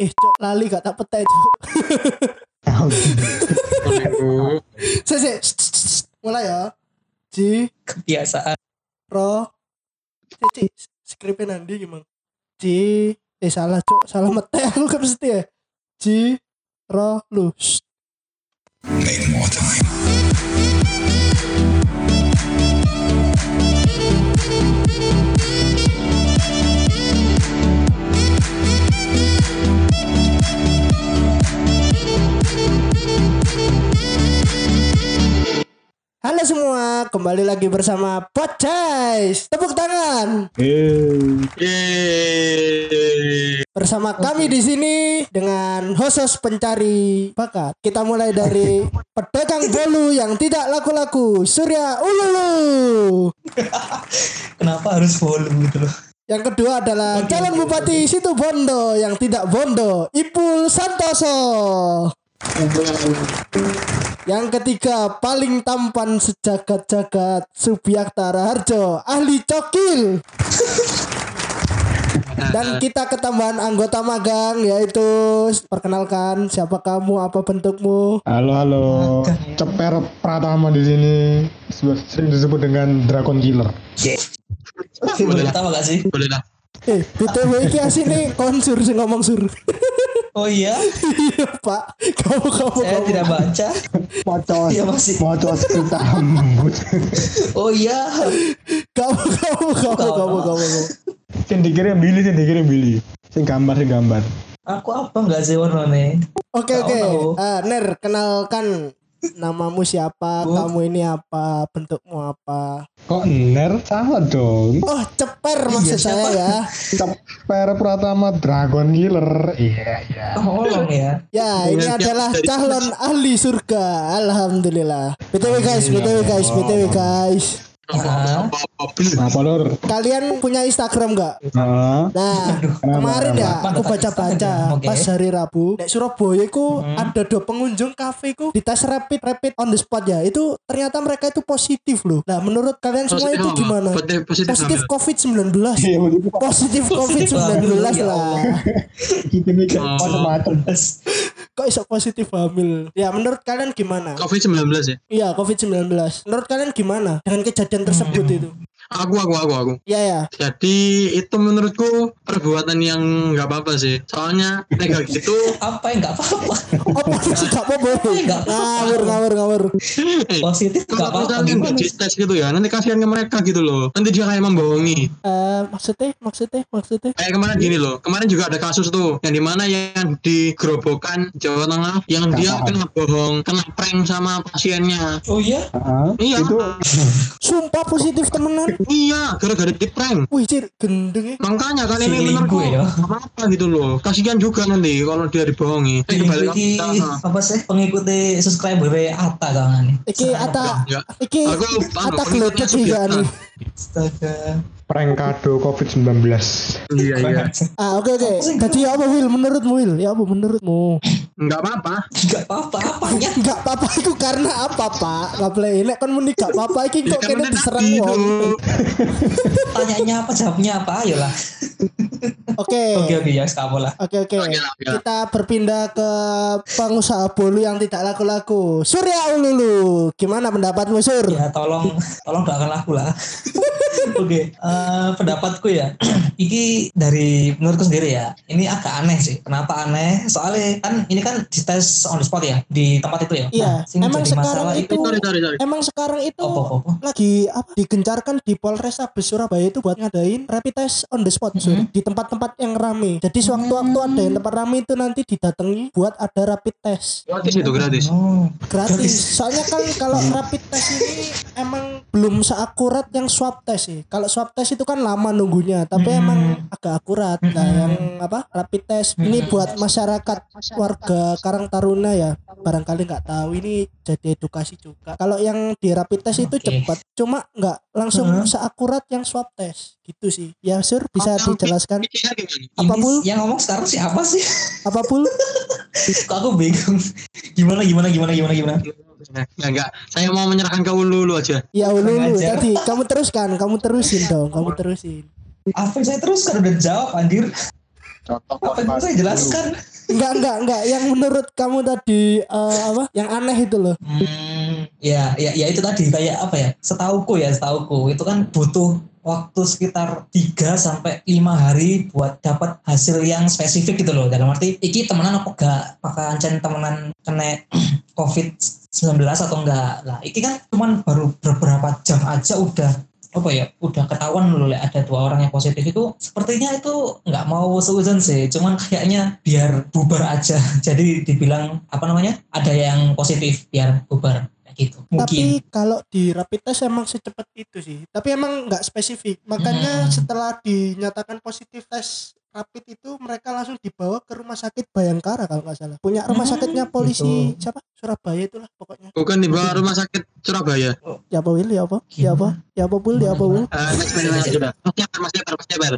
Eh, cok, lali gak tak petai, cok. Saya sih, mulai ya. Ji, Kebiasaan. Ro, Cici, skripnya nanti gimana? Ji, eh salah cok, salah mete aku gak mesti ya. Ji, Ro, lu. Shh. Halo semua, kembali lagi bersama Podcast. Tepuk tangan. Bersama kami di sini dengan host pencari bakat. Kita mulai dari pedagang bolu yang tidak laku-laku, Surya Ululu. Kenapa harus volume gitu loh? Yang kedua adalah calon bupati Situ Bondo yang tidak bondo, Ipul Santoso. Yang ketiga paling tampan sejagat-jagat Subiakta Raharjo, ahli cokil. Dan kita ketambahan anggota magang yaitu perkenalkan siapa kamu, apa bentukmu. Halo halo, Ceper Pratama di sini sering disebut dengan Dragon Killer. Boleh tahu gak sih? boleh lah Eh, BTW iki asine konsur sing ngomong sur. Oh iya, Iya, Pak. Kamu kamu saya kamu. tidak baca. Mocos, Iya, masih. mocos kita rambut. Oh iya, Kamu kamu kamu Kamu. kamu kamu. kamu. Sing dikirim Billy, sing dikirim Billy. Sing gambar, sing gambar. aku apa nggak sih warnanya? Oke Tahu, oke. tahu. Ah, Ner, kenalkan namamu siapa, Bu. kamu ini apa, bentukmu apa. Kok ner? Salah dong. Oh, ceper maksud Iya, saya siapa? ya. Ceper Pratama Dragon Killer. Iya iya. Tolong ya. Ya, ini Iya, adalah calon ahli surga. Alhamdulillah. BTW guys, BTW guys, BTW guys. Apa lor? Kalian punya Instagram nggak? Nah, Nah, kemarin ya aku baca-baca pas hari Rabu di Surabaya ku ada dua pengunjung kafe ku dites rapid rapid on the spot ya. Itu ternyata mereka itu positif loh. Nah, menurut kalian semua Positif itu gimana? Positif- positif Positif hamil. COVID-19. iya begitu. Positif COVID-19 hamil, ya lah. Kita mikir Oh. Kok iso positif hamil? Ya, menurut kalian gimana? covid 19 ya Iya, COVID-19. Menurut kalian gimana dengan kejadian tersebut itu? Aku aku aku aku Iya ya. jadi itu menurutku perbuatan yang nggak apa-apa sih soalnya kayak gitu Apa yang nggak apa-apa? Apa sih gak? Nggak apa-apa. Ngawur, ngawur, ngawur. Positif nggak kalau apa-apa dites gitu ya nanti kasihan ke mereka gitu loh nanti dia kayak membohongi Eh, maksudnya, maksudnya, maksudnya. kayak kemarin gini loh kemarin juga ada kasus tuh yang di mana yang di Gerobokan Jawa Tengah yang dia paham. kena bohong kena prank sama pasiennya Oh iya, Ah, Iya. Itu Sumpah positif temenan. Iya gara-gara di prank Wih, cir, gendeng ya. makanya kan ini Selingkuh menurutku ya. apa gitu loh kasihan juga nanti kalau dia dibohongi eh, kembali ini lagi kita- apa sih pengikuti subscriber Ata kangen nih. Iki ata, iki ata iki Subiakta. kan. Astaga. Prank kado COVID-19. iya iya Ah, oke oke. Jadi ya apa Will menurutmu Will? Ya apa menurutmu? nggak apa-apa Nggak apa-apa apanya? Enggak apa-apa itu karena apa, Pak? Enggak boleh ini kan muni gak apa-apa iki ya kok kene udah diserang wong. Tanyanya apa, jawabnya apa? Ayolah. Oke. Oke oke ya, kamu lah. Oke oke. Kita berpindah ke pengusaha bolu yang tidak laku-laku. Surya Ululu. Gimana pendapatmu, Sur? Ya tolong tolong doakan aku lah. Oke, eh, pendapatku ya. Iki dari menurutku sendiri ya. Ini agak aneh sih. Kenapa aneh? Soalnya kan ini kan dites on the spot ya di tempat itu ya. Iya. sing Emang sekarang masalah itu sorry sorry sorry Emang sekarang itu apa, apa? lagi apa digencarkan di Polrestabes Surabaya itu buat ngadain rapid test on the spot Sur. Mm-hmm. di tempat-tempat yang rame. Jadi sewaktu-waktu ada yang tempat rame itu nanti didatangi buat ada rapid test gratis itu gratis Oh, gratis. Soalnya kan kalau rapid test ini emang belum seakurat yang swab test sih. Kalau swab test itu kan lama nunggunya, tapi Hmm. emang agak akurat. Nah, yang apa rapid test ini buat masyarakat warga Karang Taruna ya. Barangkali nggak tahu ini jadi edukasi juga. Kalau yang di rapid test itu Oke. cepat, cuma nggak langsung Hmm. seakurat yang swab test. Gitu sih. Ya, Sur, bisa Kalau dijelaskan apa pul? yang ngomong sekarang siapa sih? Apa pul? Kok aku bingung. Gimana gimana gimana gimana gimana? Nggak, nggak. Saya mau menyerahkan ke Ulu Ulu aja. Ya Sengaja. tadi kamu teruskan, kamu terusin dong, kamu terusin. Apa yang saya terus kan udah jawab anjir. Contoh Apa yang saya jelaskan? Enggak enggak enggak yang menurut kamu tadi eh, apa? Yang aneh itu loh. Hmm, ya, ya, ya itu tadi kayak apa ya? Setauku ya, setauku itu kan butuh waktu sekitar 3 sampai 5 hari buat dapat hasil yang spesifik gitu loh. Dalam arti iki temenan apa enggak? Apakah ancen temenan kena COVID-19 atau enggak? Lah, iki kan cuman baru beberapa jam aja udah apa ya udah ketahuan loh ada dua orang yang positif itu sepertinya itu nggak mau seuzon sih cuman kayaknya biar bubar aja jadi dibilang apa namanya ada yang positif biar bubar kayak gitu mungkin Tapi kalau di rapid test emang secepat itu sih. Tapi emang nggak spesifik. Makanya Hmm. setelah dinyatakan positif tes rapid itu mereka langsung dibawa ke rumah sakit Bayangkara kalau nggak salah. Punya rumah Hmm, sakitnya polisi gitu. siapa? Surabaya itulah pokoknya. Bukan di bawah rumah sakit Surabaya. Ya apa Will? Ya apa? Ya apa? Ya apa Bul? Ya apa Bul? Eh, sudah. Mas Jabar, Mas Jabar.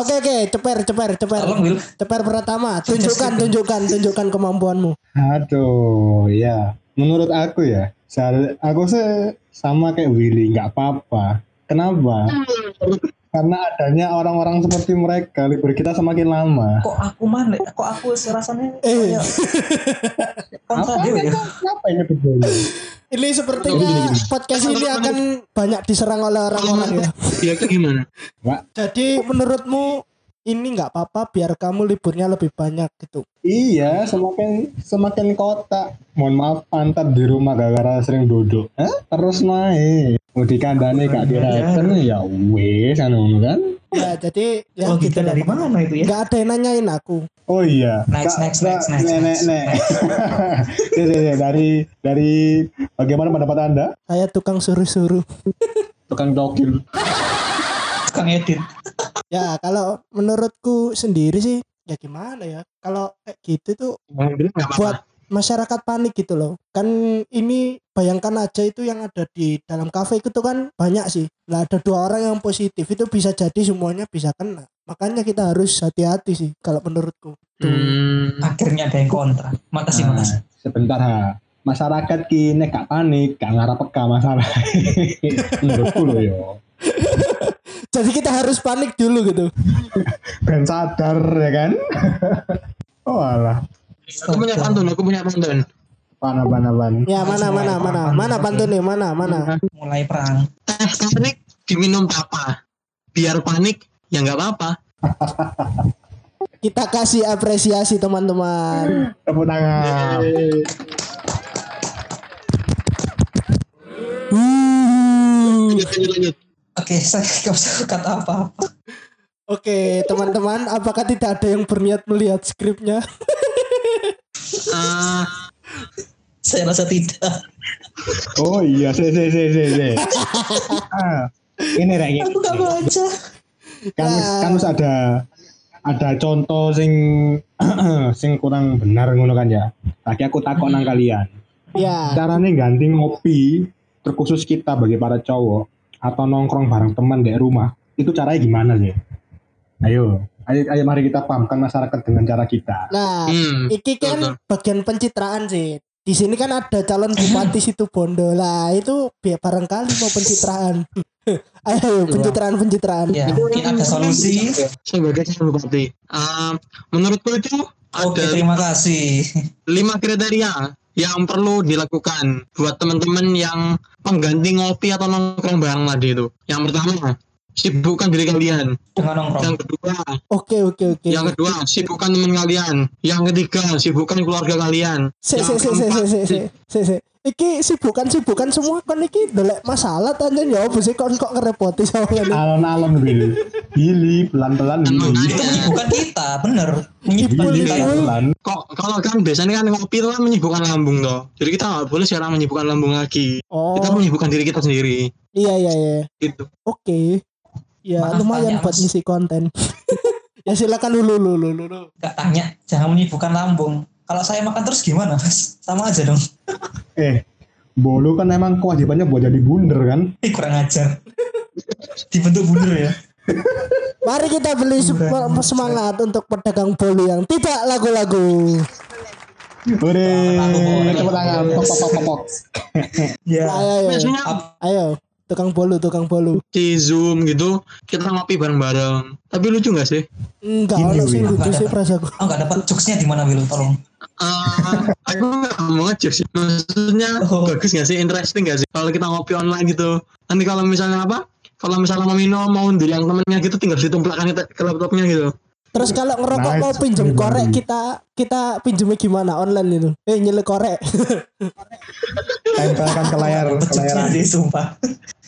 Oke oke, ceper ceper ceper. tolong Will Ceper pertama, tunjukkan tunjukkan tunjukkan kemampuanmu. Aduh, ya. Menurut aku ya, aku sih sama kayak Willy, nggak apa-apa. Kenapa? Karena adanya orang-orang seperti mereka, libur kita semakin lama. kok aku mana kok aku rasanya Eh. kontra Apa dia ya Kenapa ini betul? Ini sepertinya podcast ini akan banyak diserang oleh orang-orang ya. Itu gimana? Jadi menurutmu ini nggak apa-apa biar kamu liburnya lebih banyak gitu. Iya, semakin semakin kota. Mohon maaf, pantat di rumah gara-gara sering duduk. Hah? Terus naik. Mau di kandane gak direken ya wes anu kan. Ya jadi ya logika gitu dari mana itu ya Nggak ada yang nanyain aku. Oh iya. Next, next, next, next, next, nek. next. Ya, ya, ya. dari dari bagaimana pendapat Anda? Saya tukang suruh-suruh. Tukang dokil. tukang edit Ya kalau menurutku sendiri sih ya gimana ya. Kalau kayak gitu tuh buat masyarakat panik gitu loh. Kan ini bayangkan aja itu yang ada di dalam kafe itu kan banyak sih. Lah ada dua orang yang positif itu bisa jadi semuanya bisa kena. Makanya kita harus hati-hati sih kalau menurutku. Tuh. Hmm, akhirnya ada yang kontra makasih Nah, makasih sebentar ha. Masyarakat kini gak panik, gak ngarap peka masalah. Menurutku loh yo. Jadi kita harus panik dulu gitu. Ben sadar ya kan? oh alah. aku punya pantun, aku punya pantun. Pana pana pan. Ya mana mana mana mana pantun nih mana mana. mulai perang Teh panik diminum apa? Biar panik ya nggak apa-apa. Kita kasih apresiasi teman-teman. Tepuk tangan. Lanjut, lanjut, lanjut. Oke saya gak usah kata apa-apa Oke teman-teman, apakah tidak ada yang berniat melihat skripnya? Eh, saya rasa tidak Oh iya, si si si si. ah, ini rek ini. aku gak baca Kan kan wis ada ada contoh sing sing kurang benar ngono kan ya. Lagi aku takon nang kalian. Ya, Caranya ganti ngopi terkhusus kita bagi para cowok atau nongkrong bareng teman di rumah itu caranya gimana sih? Ayo, ayo, ayo mari kita pahamkan masyarakat dengan cara kita. nah hmm, iki kan betul. bagian pencitraan sih. Di sini kan ada calon bupati situ Bondo lah, itu biar barangkali mau pencitraan. Ayo pencitraan pencitraan. ya mungkin ada solusi sebagai calon bupati. Eh, menurutku itu oke ada terima kasih lima kriteria yang perlu dilakukan buat teman-teman yang pengganti ngopi atau nongkrong bareng tadi itu. Yang pertama, sibukkan diri kalian. dengan nongkrong Yang kedua, Oke oke oke. yang kedua, sibukkan teman kalian. Yang ketiga, sibukkan keluarga kalian. Se se Yang se se se se se. Iki sibukan sibukan semua kan iki dolek masalah tanya ya apa sih kok kok ngerepoti sama ini. Alon-alon Billy. Billy pelan-pelan. Makanya. menyibukkan kita bener menyibukkan kita ya. Pelan. Kok kalau kan biasanya kan ngopi itu kan menyibukkan lambung toh. Jadi kita nggak boleh sekarang menyibukkan lambung lagi. Oh Kita menyibukkan diri kita sendiri. iya iya iya. Gitu. Oke. Ya Maaf, lumayan tanya, buat ngisi konten. ya silakan dulu dulu dulu. dulu. gak tanya jangan menyibukkan lambung kalau saya makan terus gimana mas sama aja dong Eh, bolu kan emang kewajibannya buat jadi bunder kan? Ih, kurang ajar dibentuk bunder ya Mari kita beli sem- semangat untuk pedagang bolu yang tidak lagu-lagu. Tepuk tangan, pok pok pok pok, ya Ayo ayo. Ayo. tukang bolu, tukang bolu. di zoom gitu kita ngopi bareng-bareng tapi lucu nggak sih Enggak Gini, ono sih lucu sih perasaanku. Oh nggak dapat jokesnya di mana Wil? Tolong. Eh, aku nggak mau ngejok sih maksudnya Oh. bagus nggak sih interesting nggak sih kalau kita ngopi online gitu nanti kalau misalnya apa kalau misalnya mau minum mau undur yang temennya gitu tinggal ditumplakkan ke ke laptopnya gitu Terus kalau ngerokok Nice. mau pinjem korek kita kita pinjemnya gimana online itu? Eh nyelek korek. Tempelkan ke layar ke layar deh sumpah.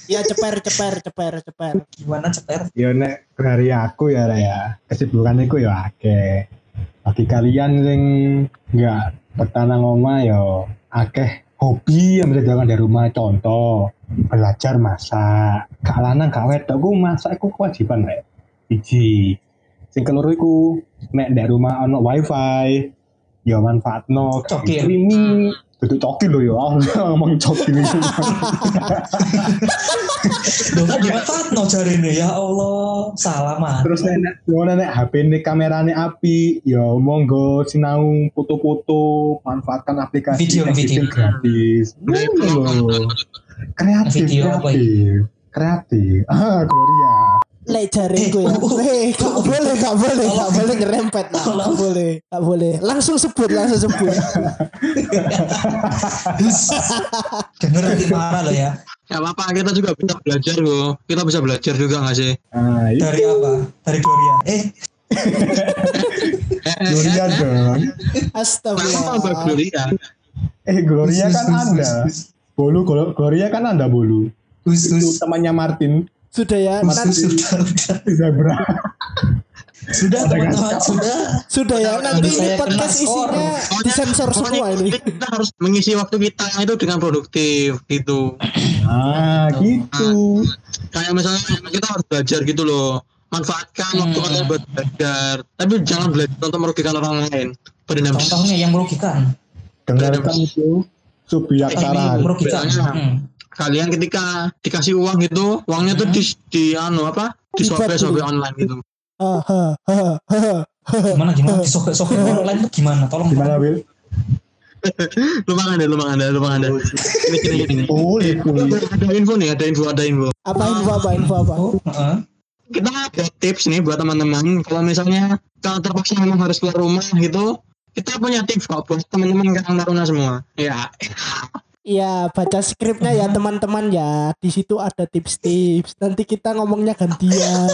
ya ceper ceper ceper ceper. Gimana ceper? Yo nek dari aku ya Ra, ya kesibukan iku ya akeh. Bagi kalian sing nggak bertanah ngoma yo akeh hobi yang bisa dilakukan dari rumah contoh belajar masak. Gak lanang gak wedok ku masak iku kewajiban rek. Iji. Sing keloro iku nek di rumah ono wifi yo manfaatno gak Duduk cokil loh ya, ngomong cokil itu. Loh kan dimanfaatno jarine ya Allah. Salaman. Terus nenek, yo nenek HP ini kameranya api, yo monggo sinau foto-foto, manfaatkan aplikasi Video, video. gratis. Loh. Kreatif, Video kreatif, kreatif. Ah, Gloria. Lek jaringku ya. Eh, gak boleh, gak boleh, gak boleh nyerempet lah. Gak boleh, gak boleh. Langsung sebut, langsung sebut. Denger nanti marah lo ya. ya apa kita juga bisa belajar kok kita bisa belajar juga nggak sih Ah, itu Dari apa? Dari Gloria. Eh, eh, eh, Gloria eh, dong. Astagfirullah. Gloria? Eh, Gloria kan ada. Bolu, Glo- Gloria kan ada Bolu. Itu Gus. temannya Martin, Sudah ya, nanti, sudah sudah. zebra. Sudah teman-teman sudah. sudah ya. Nanti ini podcast isinya disensor semua ini. kita harus mengisi waktu kita itu dengan produktif gitu Ah, gitu. kayak misalnya kita harus belajar gitu loh manfaatkan Hmm. waktu kalian buat belajar tapi jangan belajar untuk merugikan orang lain pada Contohnya yang merugikan. Dengarkan itu Sarah. merugikan. Hmm. Kalian ketika dikasih uang gitu uangnya tuh di, di anu apa di Dibuat sobek-sobek dulu. online gitu Ah. Gimana gimana disobek-sobek online tuh gimana? Tolong. Gimana, Will? lumayan deh lumayan deh lumayan deh ini gini gini gini. Boleh, boleh. ada info nih ada info ada info Apa info apa info apa? Oh, heeh. kita ada tips nih buat teman-teman kalau misalnya kalau terpaksa memang harus keluar rumah gitu kita punya tips kok buat teman-teman karang taruna semua ya Iya, baca skripnya ya teman-teman ya. Di situ ada tips-tips. Nanti kita ngomongnya gantian.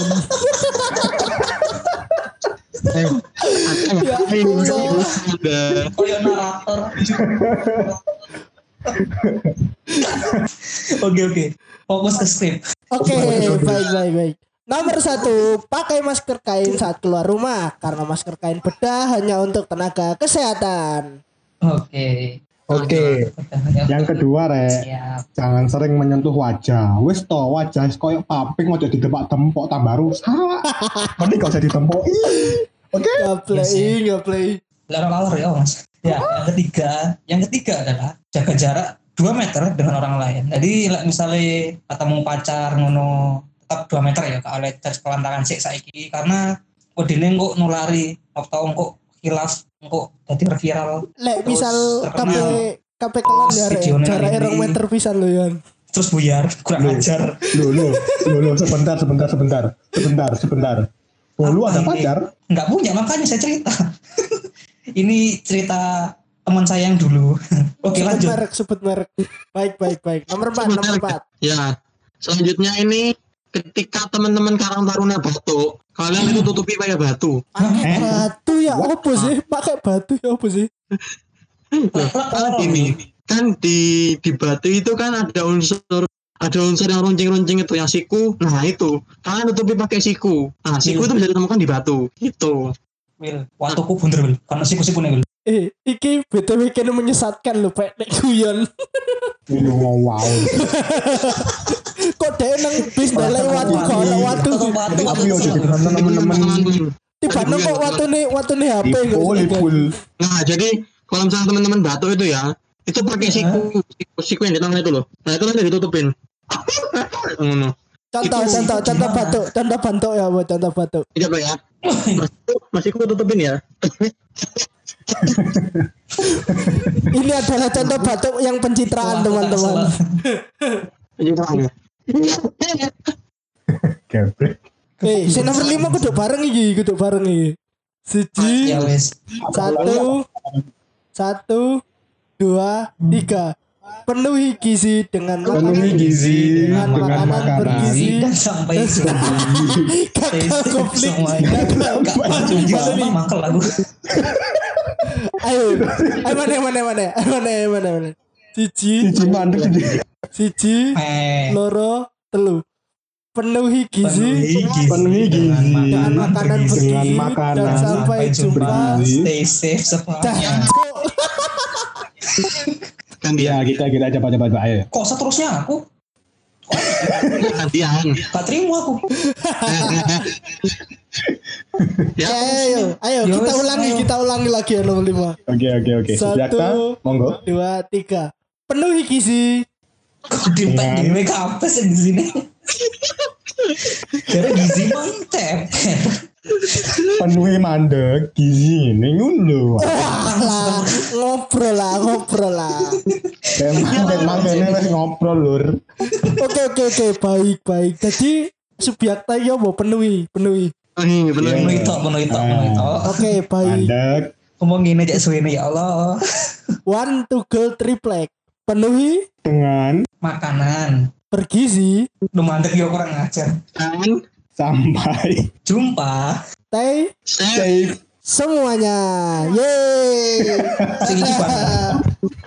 eh, Ya narator. Oke oke. Fokus ke skrip. Oke, baik baik baik. Nomor satu, pakai masker kain saat keluar rumah karena masker kain bedah hanya untuk tenaga kesehatan. Oke. Oke. Yang kedua, Rek. Siap. Jangan sering menyentuh wajah. Wis to wajah wis koyo paping ojo ditembak tempok tambah rusak. Mending gak usah ditempok. Oke. Gak play, Yes, ya. gak play. Lalor-lalor ya mas. Ya, yang ketiga, yang ketiga adalah jaga jarak 2 meter dengan orang lain. Jadi like, misalnya ketemu pacar ngono tetap 2 meter ya kalau dari kelantaran sik saiki karena wedine kok nulari atau kok hilaf kok jadi viral Lek Terus misal kape kape kelan ya Rek. Videonya jaraknya ini. rong meter pisan lo ya. terus buyar kurang Loh. ajar Loh, loh, loh, loh, sebentar, sebentar, sebentar, sebentar, sebentar. Bolu ada Apa ini? pacar? nggak punya makanya saya cerita ini cerita teman saya yang dulu oke sebut lanjut merek, sebut merek. Baik baik baik. Nomor empat, nomor empat. ya selanjutnya ini ketika teman-teman karang taruna batuk kalian itu tutupi pakai batu Pakai Eh? batu ya apa sih? Pakai batu ya apa sih? Lah, kalau ini kan di di batu itu kan ada unsur ada unsur yang runcing-runcing itu yang siku nah itu kalian tutupi pakai siku nah siku Iya. itu bisa ditemukan di batu gitu Wil, waktuku bunder Wil, karena siku-siku nih Wil. Eh, iki BTW kene menyesatkan lho Pak nek guyon. Wow, dia nang bis dalai watu kok ono watu. Ojo watu. ditemen temen-temen. Tiba nang kok watu nih watu nih HP kok. Nah jadi kalau misalnya teman-teman batuk itu ya itu pakai siku siku, siku yang di tengah itu loh nah itu nanti ditutupin ngono Contoh, contoh, contoh batuk, contoh batuk ya, Bu, contoh batuk. Tidak lo ya masih aku tutupin ya Ini adalah contoh batuk yang pencitraan teman-teman. Jadi terang ya. Geblek. Eh, si nomor lima kudu bareng iki, kudu bareng iki. Siji, Ya wes. satu, satu, dua, tiga. Penuhi gizi dengan Penuhi makanan gizi dengan dengan makanan bergizi. Dan sampai. Kakak konflik. Gak jumpa sama mangkel lagu. Ayo, ayo mana mana mana, mana mana mana. Siji, Cici mandek cici. siji, Eh. loro, telu. Penuhi gizi Penuhi gizi dengan makanan dengan bergizi makanan dan sampai jumpa. Stay safe semuanya. Gantian. Ya kita kita coba coba coba ayo. Kok seterusnya aku? Gantian. Gak terima aku. Ya, Ayo, ayo, Ya kita wes, ulangi, ayo. kita ulangi lagi ya nomor lima. Oke oke oke. Satu. Monggo. Dua, tiga. Penuhi gizi Kok dimpek di make up sih di sini? Karena gizi mantep. Penuhi mandek gizi ini ngono. lah, ngobrol lah, ngobrol lah. Emang emang ini wis ngobrol lur. Oke, oke, oke, baik, baik. Jadi subjekta ya mau penuhi, penuhi. penuhi, penuhi. Penuh itu, penuh itu, penuh itu. Oke, baik. Mandek Ngomong gini aja suwene ya Allah. One, two, girl, triplek. Penuhi, dengan Makanan. bergizi, Lu mandek ya kurang ajar. Dan sampai Jumpa. teh, safe. semuanya. Yeay.